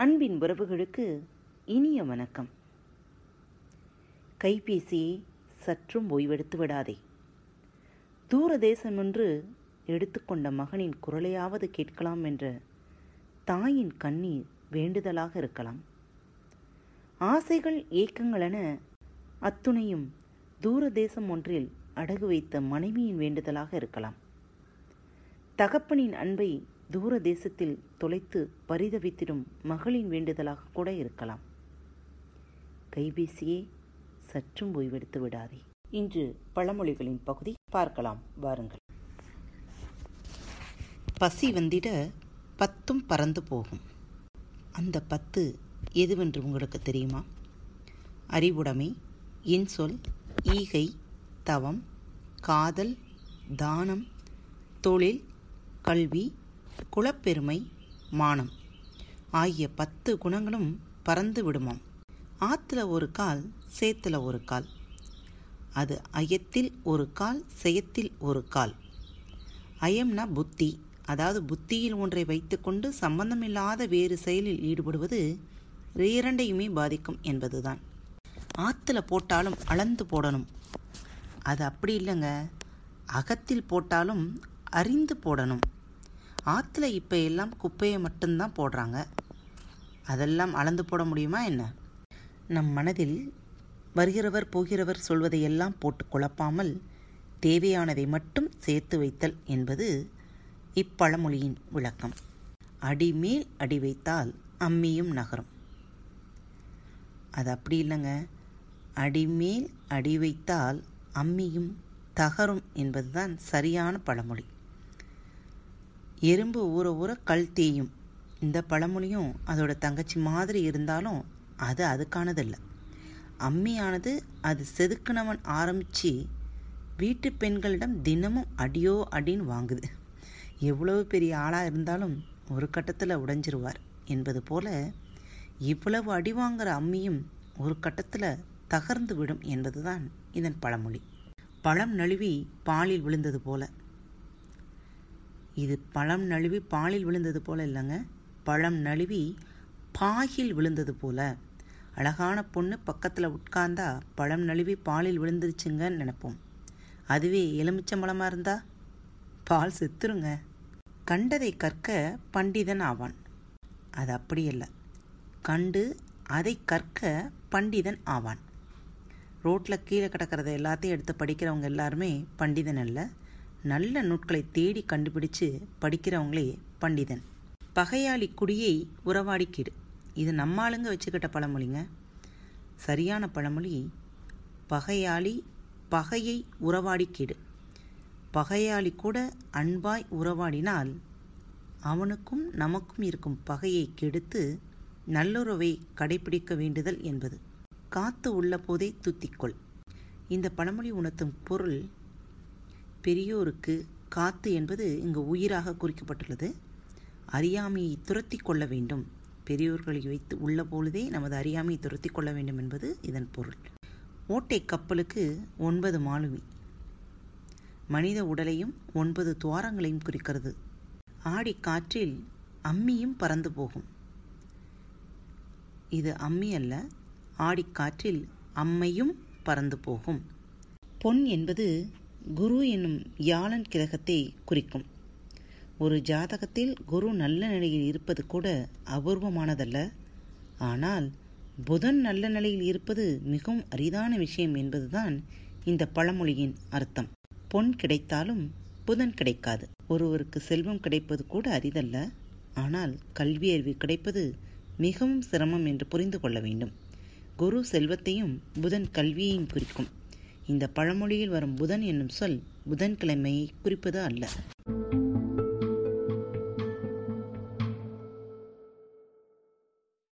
அன்பின் உறவுகளுக்கு இனிய வணக்கம். கைபேசியை சற்றும் ஓய்வெடுத்து விடாதே. தூர தேசமொன்று எடுத்துக்கொண்ட மகனின் குரலையாவது கேட்கலாம் என்ற தாயின் கண்ணீர் வேண்டுதலாக இருக்கலாம். ஆசைகள் ஏக்கங்களென அத்துணையும் தூர தேசம் ஒன்றில் அடகு வைத்த மனைவியின் வேண்டுதலாக இருக்கலாம். தகப்பனின் அன்பை தூர தேசத்தில் தொலைத்து பரிதவித்திடும் மகளின் வேண்டுதலாக கூட இருக்கலாம். கைபேசியே சற்றும் ஓய்வெடுத்து விடாதே. இன்று பழமொழிகளின் பகுதி பார்க்கலாம். வாருங்கள். பசி வந்திட பத்தும் பறந்து போகும். அந்த பத்து எதுவென்று உங்களுக்கு தெரியுமா? அறிவுடைமை இன்சொல் ஈகை தவம் காதல் தானம் தொழில் கல்வி குலப்பெருமை மானம் ஆகிய பத்து குணங்களும் பறந்து விடுமாம். ஆத்துல ஒரு கால் சேத்துல ஒரு கால். அது அயத்தில் ஒரு கால் செயத்தில் ஒரு கால். அயம்னா புத்தி. அதாவது புத்தியில் ஒன்றை வைத்துக்கொண்டு சம்பந்தமில்லாத வேறு செயலில் ஈடுபடுவது இரண்டையுமே பாதிக்கும் என்பதுதான். ஆற்றுல போட்டாலும் அளந்து போடணும். அது அப்படி இல்லைங்க. அகத்தில் போட்டாலும் அறிந்து போடணும். ஆற்றுல இப்போ எல்லாம் குப்பையை மட்டும்தான் போடுறாங்க. அதெல்லாம் அளந்து போட முடியுமா என்ன? நம் மனதில் வருகிறவர் போகிறவர் சொல்வதையெல்லாம் போட்டு குழப்பாமல் தேவையானதை மட்டும் சேர்த்து வைத்தல் என்பது இப்பழமொழியின் விளக்கம். அடிமேல் அடி வைத்தால் அம்மியும் நகரும். அது அப்படி இல்லைங்க. அடிமேல் அடி வைத்தால் அம்மியும் தகரும் என்பதுதான் சரியான பழமொழி. எறும்பு ஊற ஊற கல் தேயும். இந்த பழமொழியும் அதோட தங்கச்சி மாதிரி இருந்தாலும் அது அதுக்கானதில்லை. அம்மியானது அது செதுக்குனவன் ஆரம்பித்து வீட்டு பெண்களிடம் தினமும் அடியோ அடின்னு வாங்குது. எவ்வளவு பெரிய ஆளாக இருந்தாலும் ஒரு கட்டத்தில் உடைஞ்சிருவார் என்பது போல இவ்வளவு அடி வாங்குற அம்மியும் ஒரு கட்டத்தில் தகர்ந்து விடும் என்பதுதான் இதன் பழமொழி. பழம் நழுவி பாலில் விழுந்தது போல. இது பழம் நழுவி பாலில் விழுந்தது போல இல்லைங்க. பழம் நழுவி பாகில் விழுந்தது போல. அழகான பொண்ணு பக்கத்தில் உட்கார்ந்தா பழம் நழுவி பாலில் விழுந்துருச்சுங்கன்னு நினைப்போம். அதுவே எலுமிச்சம்பழமாக இருந்தா? பால் செத்துருங்க. கண்டதை கற்க பண்டிதன் ஆவான். அது அப்படி இல்லை கண்டு அதை கற்க பண்டிதன் ஆவான். ரோட்டில் கீழே கிடக்கிறத எல்லாத்தையும் எடுத்து படிக்கிறவங்க எல்லாருமே பண்டிதன் அல்ல. நல்ல நூட்களை தேடி கண்டுபிடிச்சு படிக்கிறவங்களே பண்டிதன். பகையாளி குடியை உறவாடிக்கிடு இது நம்ம ஆளுங்க வச்சுக்கிட்ட பழமொழிங்க. சரியான பழமொழி பகையாளி பகையை உறவாடிக்கிடு பகையாளி கூட அன்பாய் உறவாடினால் அவனுக்கும் நமக்கும் இருக்கும் பகையை கெடுத்து நல்லுறவை கடைபிடிக்க வேண்டுதல் என்பது. காத்து உள்ள போதே துத்திக்கொள். இந்த பழமொழி உணர்த்தும் பொருள் பெரியோருக்கு காத்து என்பது இங்கு உயிராக குறிக்கப்பட்டுள்ளது. அறியாமையை துரத்தி கொள்ள வேண்டும். பெரியோர்களை வைத்து உள்ள பொழுதே நமது அறியாமையை துரத்தி கொள்ள வேண்டும் என்பது இதன் பொருள். ஓட்டை கப்பலுக்கு ஒன்பது மாலுமி. மனித உடலையும் ஒன்பது துவாரங்களையும் குறிக்கிறது. ஆடி காற்றில் அம்மியும் பறந்து போகும். இது அம்மி அல்ல ஆடிக்காற்றில் அம்மையும் பறந்து போகும். பொன் என்பது குரு என்னும் யாழன் கிரகத்தை குறிக்கும். ஒரு ஜாதகத்தில் குரு நல்ல நிலையில் இருப்பது கூட அபூர்வமானதல்ல. ஆனால் புதன் நல்ல நிலையில் இருப்பது மிகவும் அரிதான விஷயம் என்பதுதான் இந்த பழமொழியின் அர்த்தம். பொன் கிடைத்தாலும் புதன் கிடைக்காது. ஒருவருக்கு செல்வம் கிடைப்பது கூட அரிதல்ல. ஆனால் கல்வி அறிவு கிடைப்பது மிகவும் சிரமம் என்று புரிந்து கொள்ள வேண்டும். குரு செல்வத்தையும் புதன் கல்வியையும் குறிக்கும். இந்த பழமொழியில் வரும் புதன் என்னும் சொல் புதன்கிழமையை குறிப்பது அல்ல.